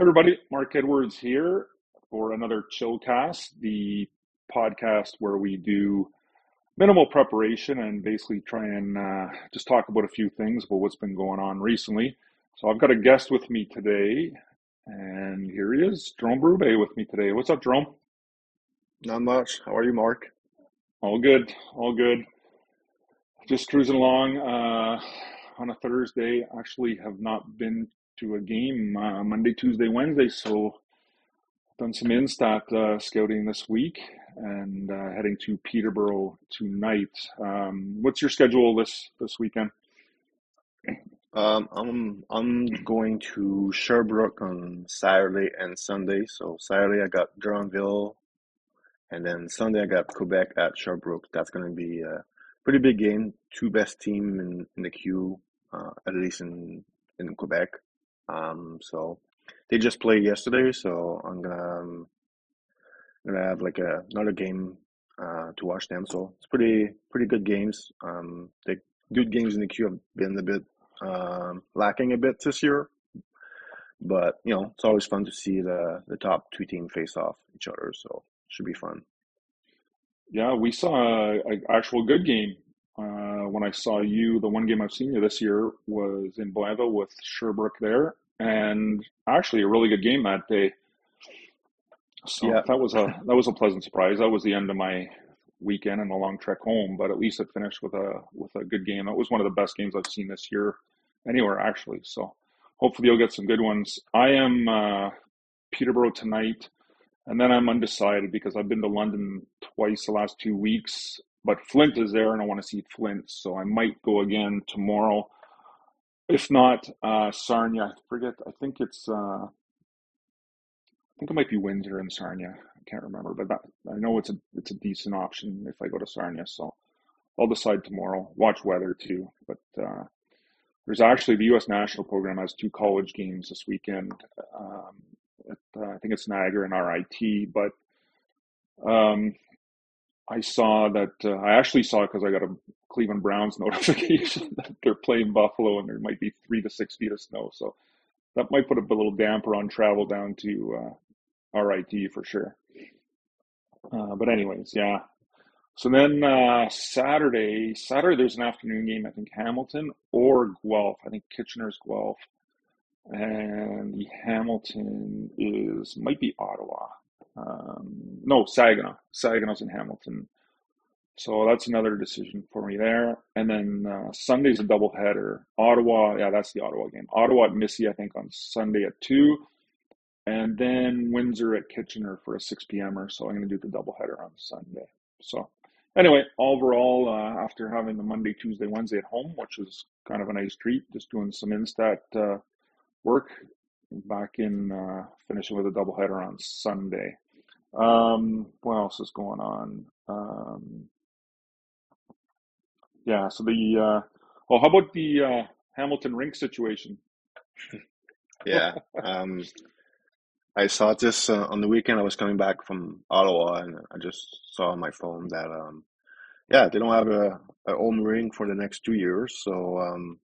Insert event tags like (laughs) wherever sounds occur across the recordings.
everybody, Mark Edwards here for another Chillcast, the podcast where we do minimal preparation and basically try and uh, just talk about a few things about what's been going on recently. So I've got a guest with me today, and here he is, Jerome Berube with me today. What's up, Jerome? Not much. How are you, Mark? All good, all good. Just cruising along uh, on a Thursday. Actually, have not been to a game uh, Monday, Tuesday, Wednesday. So done some Instat uh, scouting this week and uh, heading to Peterborough tonight. Um, what's your schedule this this weekend? Um, I'm I'm going to Sherbrooke on Saturday and Sunday. So Saturday I got Drummondville, and then Sunday I got Quebec at Sherbrooke. That's going to be a pretty big game. Two best team in, in the queue, uh, at least in in Quebec. Um, so they just played yesterday, so I'm gonna um, gonna have like a, another game uh, to watch them. So it's pretty pretty good games. Um, the good games in the queue have been a bit um, lacking a bit this year, but you know it's always fun to see the the top two teams face off each other. So it should be fun. Yeah, we saw an actual good game. Uh, when I saw you, the one game I've seen you this year was in Blainville with Sherbrooke there, and actually a really good game that day. So yeah. that was a that was a pleasant surprise. That was the end of my weekend and a long trek home, but at least it finished with a with a good game. That was one of the best games I've seen this year anywhere actually. So hopefully you'll get some good ones. I am uh, Peterborough tonight, and then I'm undecided because I've been to London twice the last two weeks. But Flint is there, and I want to see Flint, so I might go again tomorrow. If not, uh, Sarnia. I forget. I think it's. Uh, I think it might be Windsor and Sarnia. I can't remember, but that, I know it's a it's a decent option if I go to Sarnia. So I'll decide tomorrow. Watch weather too, but uh, there's actually the U.S. national program has two college games this weekend. Um, at, uh, I think it's Niagara and RIT, but um, I saw that uh, I actually saw because I got a Cleveland Browns (laughs) notification (laughs) that they're playing Buffalo and there might be three to six feet of snow. So that might put a little damper on travel down to uh, RIT for sure. Uh, but anyways, yeah. So then uh, Saturday, Saturday there's an afternoon game. I think Hamilton or Guelph. I think Kitchener's Guelph, and the Hamilton is might be Ottawa. Um, no, Saginaw. Saginaw's in Hamilton. So that's another decision for me there. And then uh, Sunday's a doubleheader. Ottawa, yeah, that's the Ottawa game. Ottawa at Missy, I think, on Sunday at 2. And then Windsor at Kitchener for a 6 p.m. or So I'm going to do the doubleheader on Sunday. So anyway, overall, uh, after having the Monday, Tuesday, Wednesday at home, which was kind of a nice treat, just doing some Instat uh, work, back in uh, finishing with a doubleheader on Sunday. Um, what else is going on? Um, yeah, so the uh, well, how about the uh, Hamilton rink situation? (laughs) yeah, um, I saw this uh, on the weekend. I was coming back from Ottawa, and I just saw on my phone that um, yeah, they don't have a, a home rink for the next two years. So um,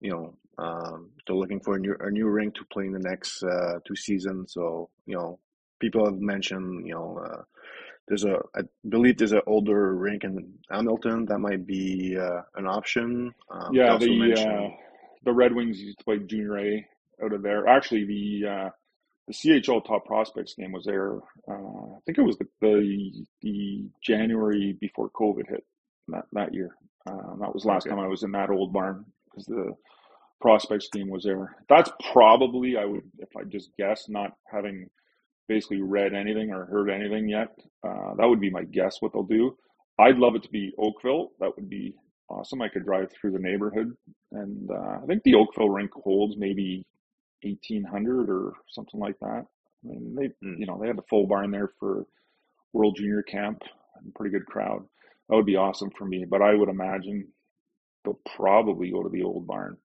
you know, um, they're looking for a new a new rink to play in the next uh, two seasons. So you know, people have mentioned, you know, uh, there's a, I believe there's an older rink in Hamilton that might be uh, an option. Um, yeah, the uh, the Red Wings used to play Junior A out of there. Actually, the uh, the CHL Top Prospects game was there. Uh, I think it was the, the, the January before COVID hit that that year. Uh, that was last okay. time I was in that old barn because the prospects team was there. That's probably I would if I just guess, not having basically read anything or heard anything yet. Uh, that would be my guess what they'll do. I'd love it to be Oakville. That would be awesome. I could drive through the neighborhood, and uh, I think the Oakville rink holds maybe eighteen hundred or something like that. I mean, they mm. you know they had the full barn there for World Junior Camp, and pretty good crowd. That would be awesome for me. But I would imagine they'll probably go to the old barn.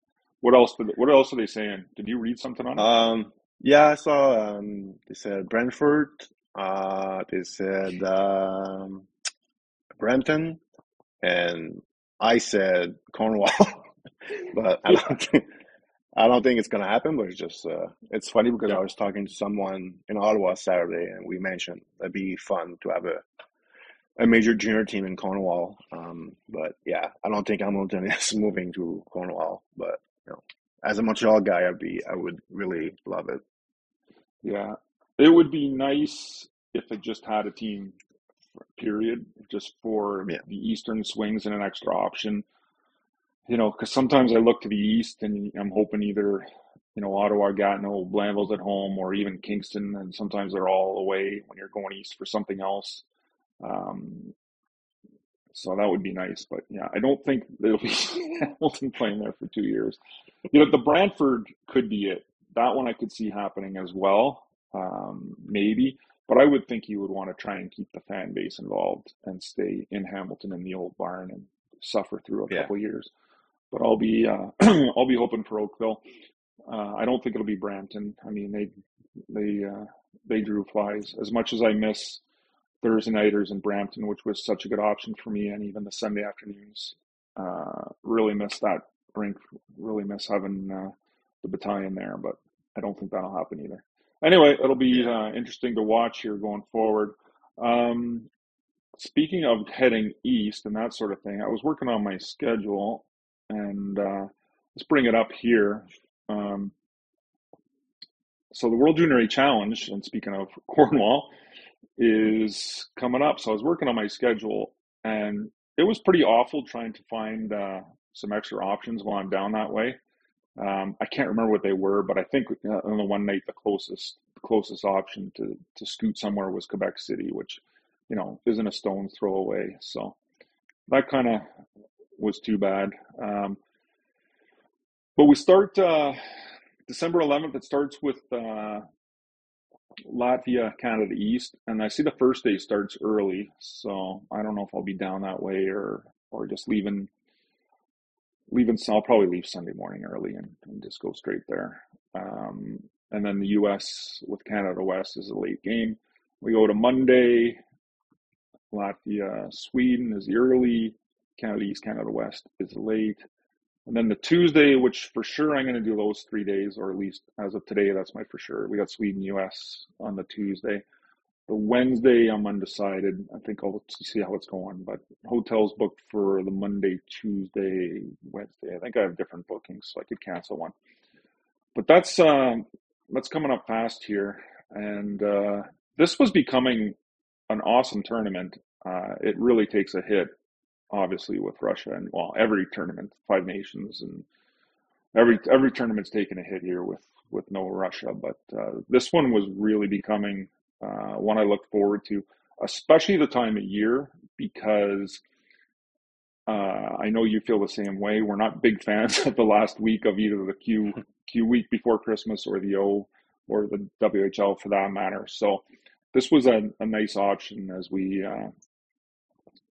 What else? Did, what else are they saying? Did you read something on it? Um, yeah, I saw. Um, they said Brantford. Uh, they said um, Brampton, and I said Cornwall. (laughs) but I don't think I don't think it's gonna happen, but it's just uh, it's funny because Yeah, I was talking to someone in Ottawa Saturday, and we mentioned it'd be fun to have a, a major junior team in Cornwall. Um, but yeah, I don't think Hamilton (laughs) is moving to Cornwall. But know, as a Montreal guy, I'd be I would really love it. yeah. It would be nice if it just had a team, period, just for Yeah, the Eastern swings and an extra option. You know, because sometimes I look to the East and I'm hoping either, you know, Ottawa, Gatineau, Blainville's at home, or even Kingston, and sometimes they're all away when you're going east for something else. Um, so that would be nice, but yeah, I don't think (laughs) it'll be Hamilton playing there for two years. You know, the Brantford could be it. That one I could see happening as well, um, maybe. But I would think you would want to try and keep the fan base involved and stay in Hamilton in the old barn and suffer through a yeah, couple years. But I'll be uh, (clears throat) I'll be hoping for Oakville. Uh, I don't think it'll be Brampton. I mean, they they uh, they drew flies. As much as I miss Thursday nighters in Brampton, which was such a good option for me, and even the Sunday afternoons, uh, really miss that rink. Really miss having uh, the battalion there. But I don't think that'll happen either. Anyway, it'll be uh, interesting to watch here going forward. Um, speaking of heading east and that sort of thing, I was working on my schedule, and uh, let's bring it up here. Um, so the World Junior A Challenge, and speaking of (laughs) Cornwall, is coming up. So I was working on my schedule, and it was pretty awful trying to find uh, some extra options while I'm down that way. Um, I can't remember what they were, but I think uh, on the one night the closest the closest option to to scoot somewhere was Quebec City, which you know isn't a stone's throw away. So that kind of was too bad. Um, but we start uh, December 11th. It starts with uh, Latvia, Canada East, and I see the first day starts early, so I don't know if I'll be down that way or or just leaving leaving. So I'll probably leave Sunday morning early and, and just go straight there. Um, and then the U.S. with Canada West is a late game. We go to Monday. Latvia, Sweden is early. Canada East, Canada West is late. And then the Tuesday, which for sure I'm going to do those three days, or at least as of today, that's my for sure. We got Sweden, US on the Tuesday. The Wednesday, I'm undecided. I think I'll see how it's going, but hotels booked for the Monday, Tuesday, Wednesday. I think I have different bookings, so I could cancel one. But that's um, that's coming up fast here, and uh, this was becoming an awesome tournament. Uh, it really takes a hit, obviously, with Russia, and well, every tournament, Five Nations, and every every tournament's taken a hit here with with no Russia. But uh, this one was really becoming uh, one I look forward to, especially the time of year because uh, I know you feel the same way. We're not big fans (laughs) of the last week of either the Q (laughs) Q week before Christmas or the O or the WHL for that matter. So this was a, a nice option as we uh,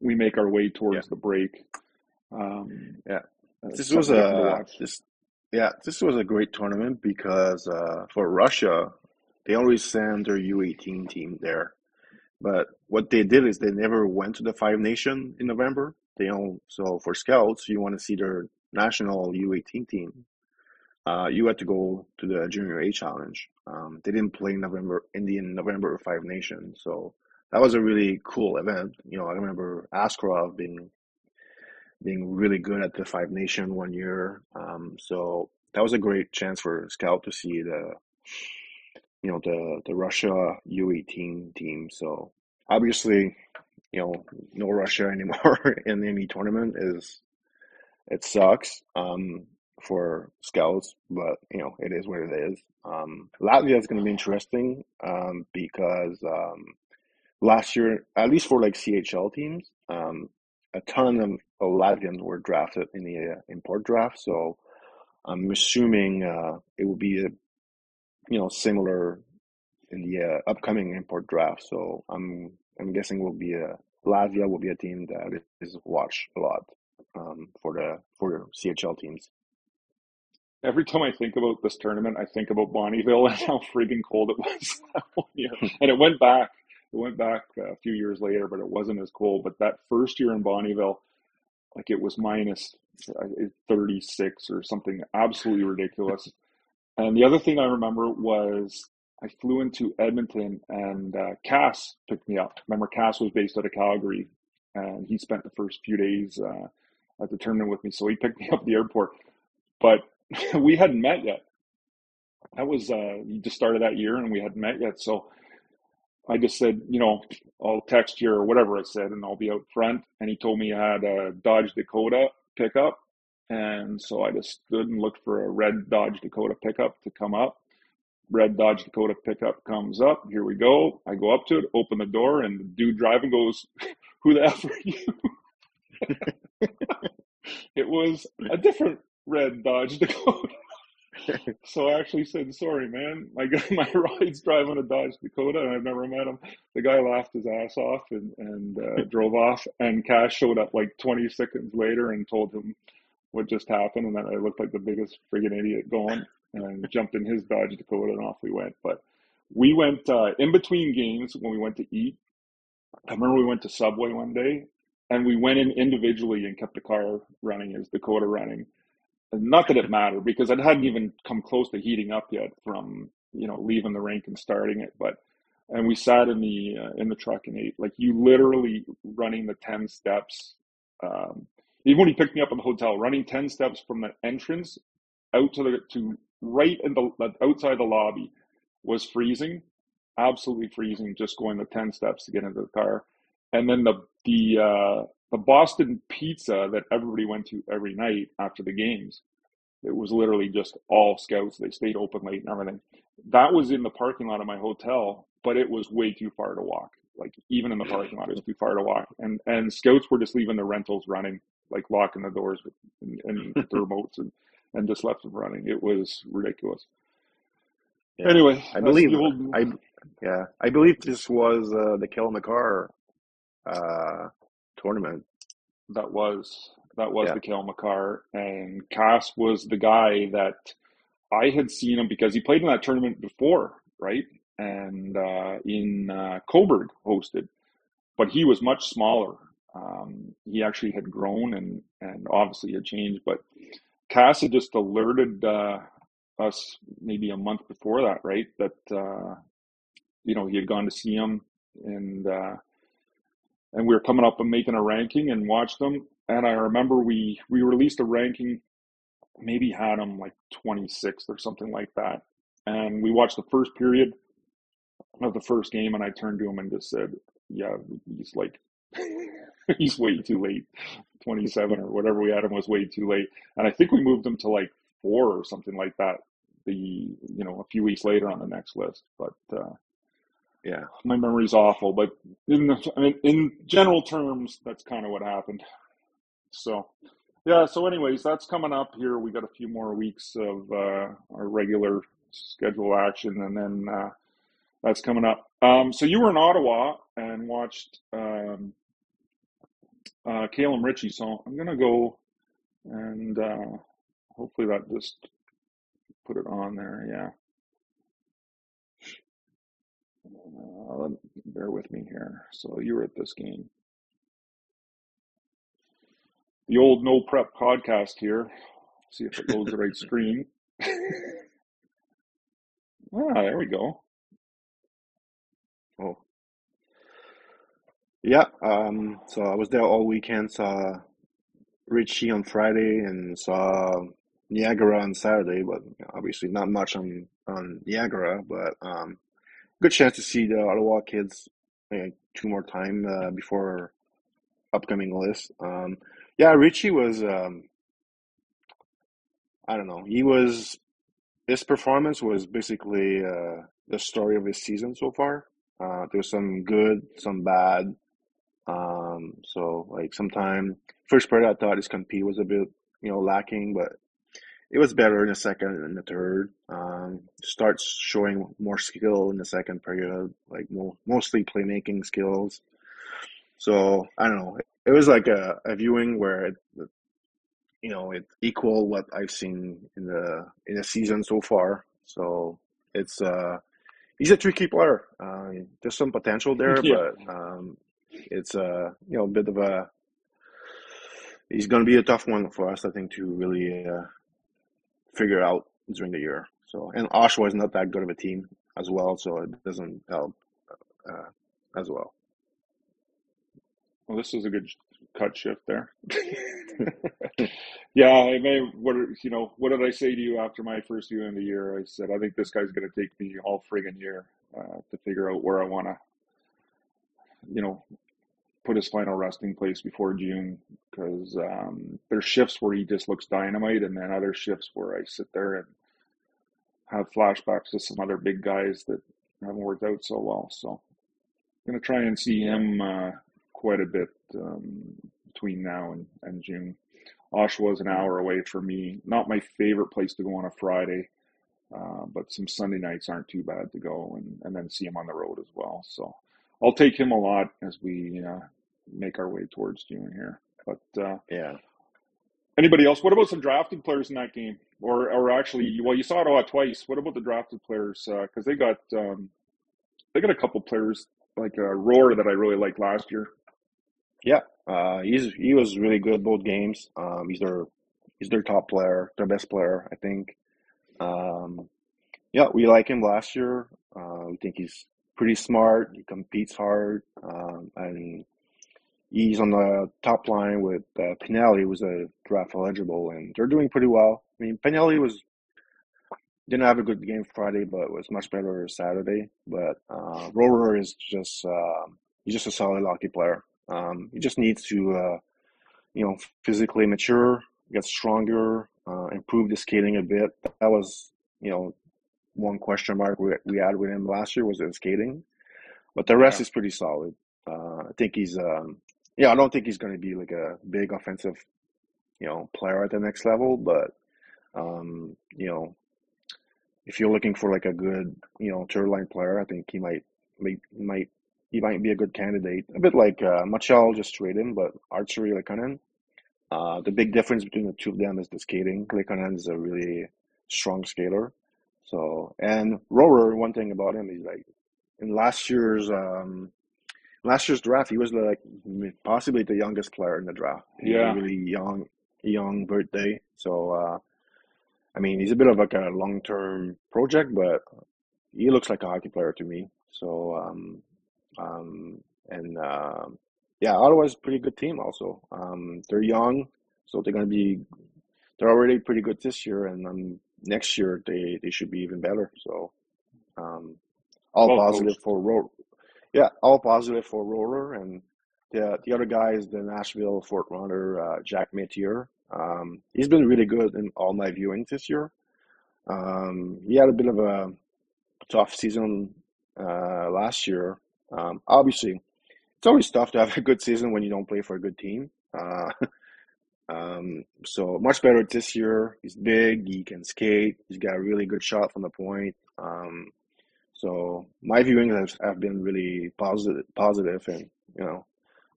we make our way yeah. towards the break. Um, Yeah, uh, this was something different to a this yeah this was a great tournament because uh, for Russia they always send their U18 team there, but what they did is they never went to the Five Nation in November. They don't. So for scouts, you want to see their national U18 team. Uh, you had to go to the Junior A Challenge. Um, they didn't play in November in the November Five Nations, so that was a really cool event. You know, I remember Askarov being being really good at the Five Nation one year. Um, so that was a great chance for Scout to see the, you know, the the Russia U18 team. So obviously, you know, no Russia (laughs) anymore in the any tournament is it sucks um, for Scouts, but you know, it is what it is. Um, Latvia is going to be interesting um, because um, last year, at least for like CHL teams, um, a ton of, Latvians were drafted in the uh, import draft. So I'm assuming uh, it will be a, you know similar in the uh, upcoming import draft. So I'm I'm guessing will be a Latvia will be a team that is watched a lot um, for the for CHL teams. Every time I think about this tournament, I think about Bonnyville (laughs) and how friggin' cold it was (laughs) that one year. And it went back. It went back uh, a few years later, but it wasn't as cold. But that first year in Bonnyville, like it was minus 36 or something absolutely ridiculous. And the other thing I remember was I flew into Edmonton and uh, Cass picked me up. Remember, Cass was based out of Calgary and he spent the first few days uh, at the tournament with me. So he picked me up at the airport, but (laughs) we hadn't met yet. That was, uh, he just started that year and we hadn't met yet. So I just said, you know, I'll text you or whatever I said, and I'll be out front. And he told me I had a Dodge Dakota pickup. And so I just stood and looked for a red Dodge Dakota pickup to come up. Red Dodge Dakota pickup comes up. Here we go. I go up to it, open the door, and the dude driving goes, (laughs) Who the F are you? (laughs) it was a different red Dodge Dakota. (laughs) (laughs) so I actually said, "Sorry, man. (laughs) My guy, my ride's driving a Dodge Dakota, and I've never met him." The guy laughed his ass off and and uh, (laughs) drove off. And Cass showed up like 20 seconds later and told him what just happened, and that I looked like the biggest friggin' idiot going, and jumped in his Dodge Dakota, and off we went. But we went uh, in between games when we went to eat. I remember we went to Subway one day, and we went in individually and kept the car running as Dakota running not that it mattered because it hadn't even come close to heating up yet from you know leaving the rink and starting it. But and we sat in the uh, in the truck and ate like you literally running the ten steps. Um, even when he picked me up in the hotel, running ten steps from the entrance out to the to right in the outside the lobby was freezing, absolutely freezing. Just going the ten steps to get into the car, and then the the uh, the Boston pizza that everybody went to every night after the games. It was literally just all scouts. They stayed open late and everything. That was in the parking lot of my hotel, but it was way too far to walk. Like even in the parking lot, it was too far to walk. And and scouts were just leaving the rentals running, like locking the doors and, and (laughs) the remotes and, and just left them running. It was ridiculous. Yeah. Anyway, I believe old... I yeah I believe this was uh, the Cale Makar uh, tournament. That was that was yeah. the Cale Makar, and Cass was the guy that I had seen him because he played in that tournament before, right? And uh, in uh, Cobourg hosted, but he was much smaller. Um, he actually had grown and and obviously had changed. But Cass had just alerted uh, us maybe a month before that, right? That uh, you know he had gone to see him and uh, and we were coming up and making a ranking and watched them. And I remember we we released a ranking, maybe had him like 26th or something like that. And we watched the first period of the first game, and I turned to him and just said, "Yeah, he's like." (laughs) he's way too late. 27 or whatever we had him was way too late. And I think we moved him to like four or something like that the you know a few weeks later on the next list but uh, yeah, my memory's awful, but in the, I mean, in general terms, that's kind of what happened. So, yeah. So, anyways, that's coming up here. We got a few more weeks of uh, our regular schedule action, and then uh, that's coming up. Um, so, you were in Ottawa and watched um, uh, Calum Ritchie. So, I'm gonna go and uh, hopefully that just put it on there. Yeah. Uh, bear with me here. So you were at this game. The old no prep podcast here. See if it loads the right (laughs) screen. ah, there we go. Oh. Yeah, um, so I was there all weekend, saw Ritchie on Friday and saw Niagara on Saturday, but obviously not much on, on Niagara, but um, good chance to see the Ottawa kids uh, two more time uh, before upcoming list. Um, yeah, Ritchie was. Um, I don't know. He was. His performance was basically uh, the story of his season so far. Uh, there was some good, some bad. Um, so like sometime first part I thought his compete was a bit you know lacking, but it was better in the second and the third. Um, starts showing more skill in the second period, like mo- mostly playmaking skills. So I don't know. It was like a, a viewing where it, you know, it equal what I've seen in the in the season so far. So it's uh, he's a tricky player. Uh, there's some potential there, yeah. but um, it's a uh, you know a bit of a he's going to be a tough one for us, I think, to really uh, figure out during the year. So, and Oshawa is not that good of a team as well, so it doesn't help uh, as well. Well, this is a good cut shift there. (laughs) yeah, I may. What you know? What did I say to you after my first year in the year? I said I think this guy's going to take me all friggin' year uh, to figure out where I want to, you know, put his final resting place before June because um, there's shifts where he just looks dynamite, and then other shifts where I sit there and have flashbacks to some other big guys that haven't worked out so well. So I'm gonna try and see him uh, quite a bit um, between now and, and June. Oshawa is an hour away for me. Not my favorite place to go on a Friday, uh, but some Sunday nights aren't too bad to go and, and then see him on the road as well. So I'll take him a lot as we uh, make our way towards June here. But uh, yeah. Anybody else? What about some drafted players in that game? Or, or actually, well, you saw it all twice. What about the drafted players? Because uh, they got um, they got a couple players like uh, Rohrer that I really liked last year. Yeah, uh, he's he was really good both games. Um, he's their he's their top player, their best player, I think. Um, yeah, we like him last year. Uh, we think he's pretty smart. He competes hard, um, and he's on the top line with uh, Pinelli, who's a draft eligible, and they're doing pretty well. I mean, Pinelli was didn't have a good game Friday, but was much better Saturday. But uh, is just uh, he's just a solid hockey player. Um, he just needs to, uh, you know, physically mature, get stronger, uh, improve the skating a bit. That was, you know, one question mark we, we had with him last year was in skating, but the rest yeah. is pretty solid. Uh, I think he's, um, yeah, I don't think he's going to be like a big offensive, you know, player at the next level, but, um, you know, if you're looking for like a good, you know, third line player, I think he might, might, might, he might be a good candidate. A bit like uh, Machal just traded but Artturi Lehkonen. Uh, the big difference between the two of them is the skating. Lehkonen is a really strong skater. So, and Rohrer, one thing about him is like in last year's um, last year's draft, he was like possibly the youngest player in the draft. Yeah, really young, young birthday. So, uh, I mean, he's a bit of like a long term project, but he looks like a hockey player to me. So, um, um, and uh, yeah, Ottawa's a pretty good team. Also, um, they're young, so they're to be they're already pretty good this year, and um, next year they they should be even better. So, um, all well, positive for Ro- yeah, all positive for Rohrer, and the the other guy is the Nashville Fort Runner uh, Jack Matier. Um, he's been really good in all my viewings this year. Um, he had a bit of a tough season uh, last year. Um, obviously, it's always tough to have a good season when you don't play for a good team. Uh, (laughs) um, so much better this year. He's big. He can skate. He's got a really good shot from the point. Um, so my viewings have, have been really positive, positive, and you know,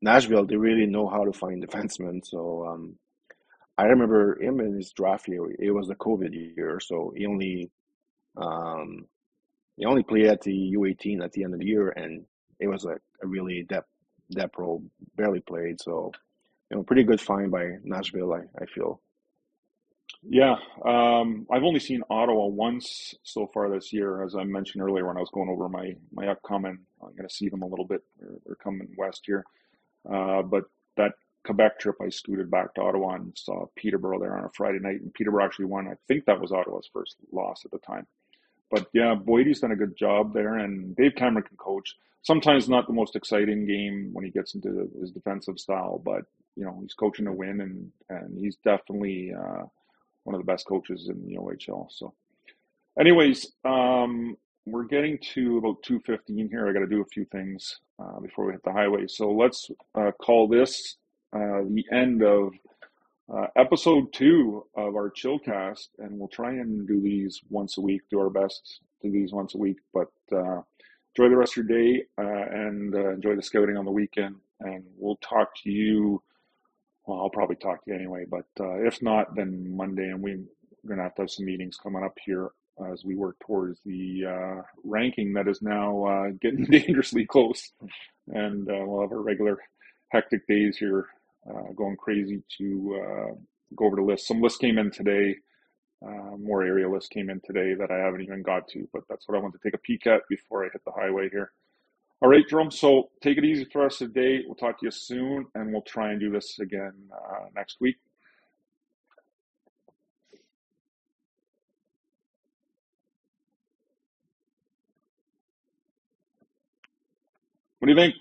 Nashville they really know how to find (laughs) defensemen. So um, I remember him in his draft year. It was the COVID year, so he only um, he only played at the U18 at the end of the year, and it was a, a really depth depth role, barely played. So you know, pretty good find by Nashville. I, I feel. Yeah, um, I've only seen Ottawa once so far this year, as I mentioned earlier when I was going over my my upcoming. I'm going to see them a little bit. They're, they're coming west here, uh, but that Quebec trip, I scooted back to Ottawa and saw Peterborough there on a Friday night, and Peterborough actually won. I think that was Ottawa's first loss at the time. But yeah, Boydie's done a good job there, and Dave Cameron can coach. Sometimes not the most exciting game when he gets into his defensive style, but you know he's coaching to win, and and he's definitely uh, one of the best coaches in the OHL. So, anyways, um, we're getting to about two fifteen here. I got to do a few things uh, before we hit the highway. So let's uh, call this uh, the end of uh, episode two of our chillcast, and we'll try and do these once a week. Do our best to do these once a week, but uh, enjoy the rest of your day uh, and uh, enjoy the scouting on the weekend. And we'll talk to you. Well, I'll probably talk to you anyway, but uh, if not, then Monday, and we're gonna have to have some meetings coming up here as we work towards the uh, ranking that is now getting (laughs) dangerously close, and we'll have our regular hectic days here uh, going crazy to uh, go over the list. Some lists came in today. Uh, more area lists came in today that I haven't even got to, but that's what I want to take a peek at before I hit the highway here. All right, Jerome. So take it easy for us today. We'll talk to you soon, and we'll try and do this again uh, next week. What do you think?